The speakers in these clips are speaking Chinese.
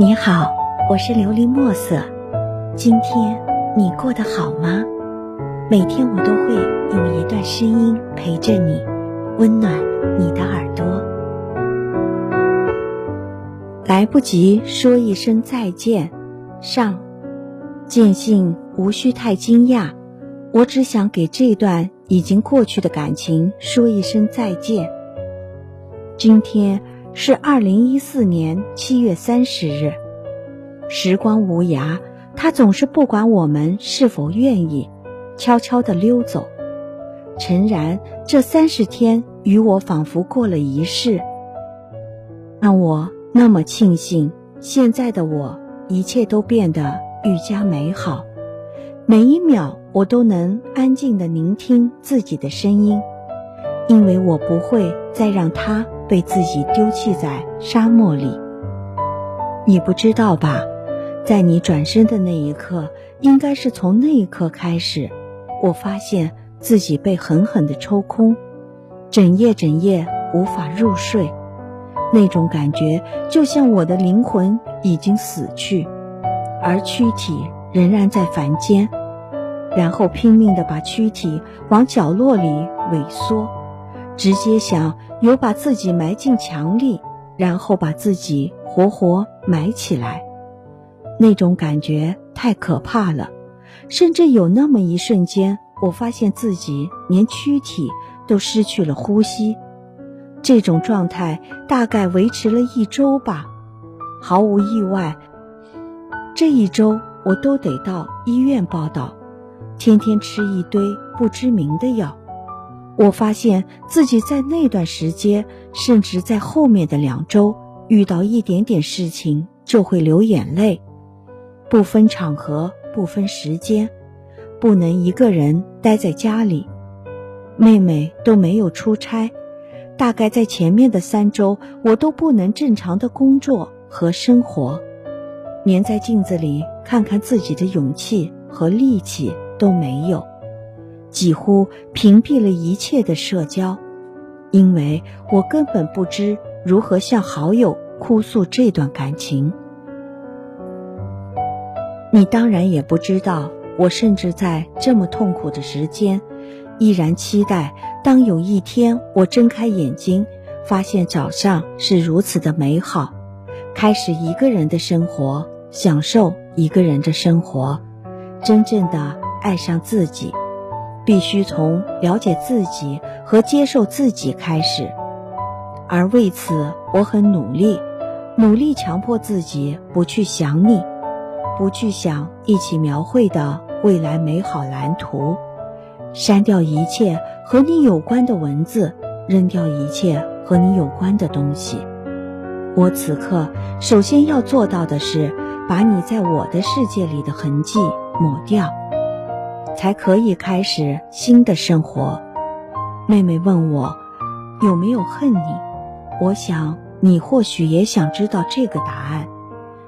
你好，我是琉璃墨色。今天你过得好吗？每天我都会用一段声音陪着你，温暖你的耳朵。来不及说一声再见，上，见信无需太惊讶，我只想给这段已经过去的感情说一声再见。今天。是二零一四年七月三十日，时光无涯，它总是不管我们是否愿意，悄悄地溜走。诚然，这三十天与我仿佛过了一世。让我那么庆幸，现在的我一切都变得愈加美好。每一秒，我都能安静地聆听自己的声音，因为我不会再让它。被自己丢弃在沙漠里，你不知道吧？在你转身的那一刻，应该是从那一刻开始，我发现自己被狠狠地抽空，整夜整夜无法入睡。那种感觉就像我的灵魂已经死去，而躯体仍然在凡间，然后拼命地把躯体往角落里萎缩。直接想有把自己埋进墙里，然后把自己活活埋起来，那种感觉太可怕了。甚至有那么一瞬间，我发现自己连躯体都失去了呼吸。这种状态大概维持了一周吧。毫无意外，这一周我都得到医院报道，天天吃一堆不知名的药。我发现自己在那段时间，甚至在后面的两周，遇到一点点事情就会流眼泪，不分场合，不分时间，不能一个人待在家里。妹妹都没有出差，大概在前面的三周，我都不能正常的工作和生活，连在镜子里看看自己的勇气和力气都没有。几乎屏蔽了一切的社交，因为我根本不知如何向好友哭诉这段感情。你当然也不知道，我甚至在这么痛苦的时间，依然期待，当有一天我睁开眼睛，发现早上是如此的美好，开始一个人的生活，享受一个人的生活，真正的爱上自己。必须从了解自己和接受自己开始，而为此我很努力，努力强迫自己不去想你，不去想一起描绘的未来美好蓝图，删掉一切和你有关的文字，扔掉一切和你有关的东西。我此刻首先要做到的是，把你在我的世界里的痕迹抹掉。才可以开始新的生活。妹妹问我有没有恨你，我想你或许也想知道这个答案。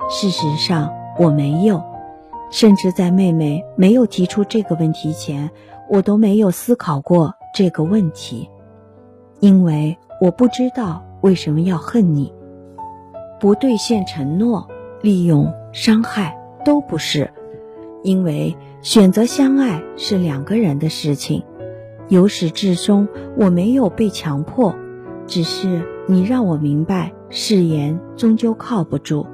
事实上我没有，甚至在妹妹没有提出这个问题前，我都没有思考过这个问题，因为我不知道为什么要恨你。不兑现承诺、利用、伤害都不是。因为选择相爱是两个人的事情，由始至终我没有被强迫，只是你让我明白誓言终究靠不住，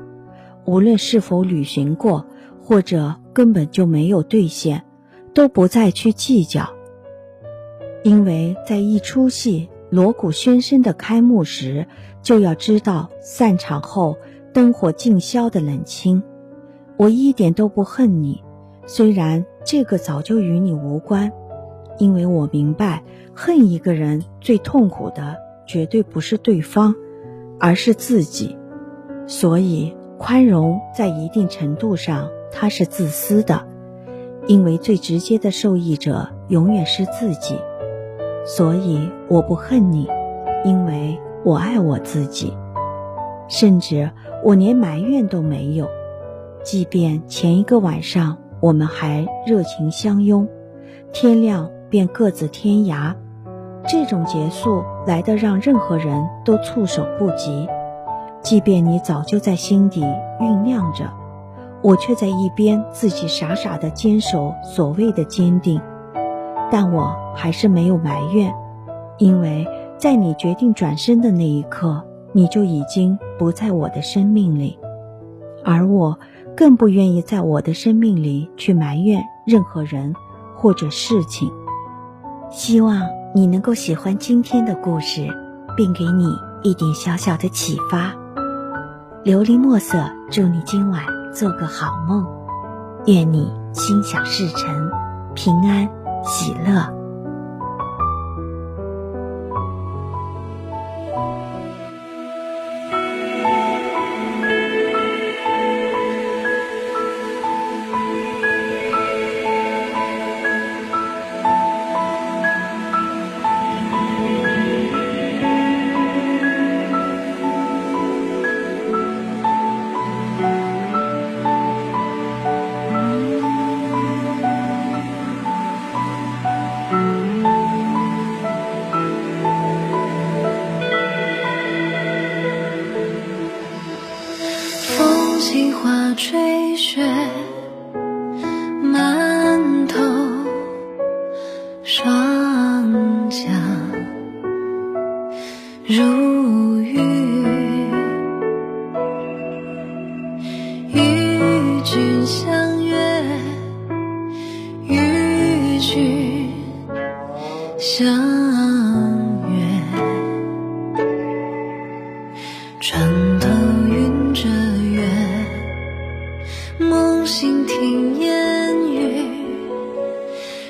无论是否履行过，或者根本就没有兑现，都不再去计较。因为在一出戏锣鼓喧声的开幕时，就要知道散场后灯火尽消的冷清。我一点都不恨你。虽然这个早就与你无关，因为我明白，恨一个人最痛苦的绝对不是对方，而是自己。所以，宽容在一定程度上它是自私的，因为最直接的受益者永远是自己。所以，我不恨你，因为我爱我自己，甚至我连埋怨都没有。即便前一个晚上。我们还热情相拥，天亮便各自天涯。这种结束来得让任何人都措手不及。即便你早就在心底酝酿着，我却在一边自己傻傻的坚守所谓的坚定。但我还是没有埋怨，因为在你决定转身的那一刻，你就已经不在我的生命里，而我更不愿意在我的生命里去埋怨任何人或者事情。希望你能够喜欢今天的故事，并给你一点小小的启发。琉璃墨色，祝你今晚做个好梦，愿你心想事成，平安。喜乐。相约，船头云遮月。梦醒听烟雨，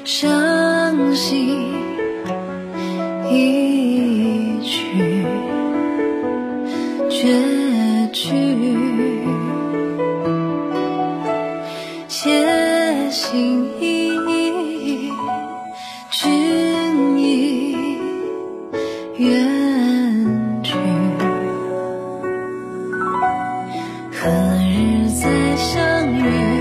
伤心一曲绝句，何日再相遇？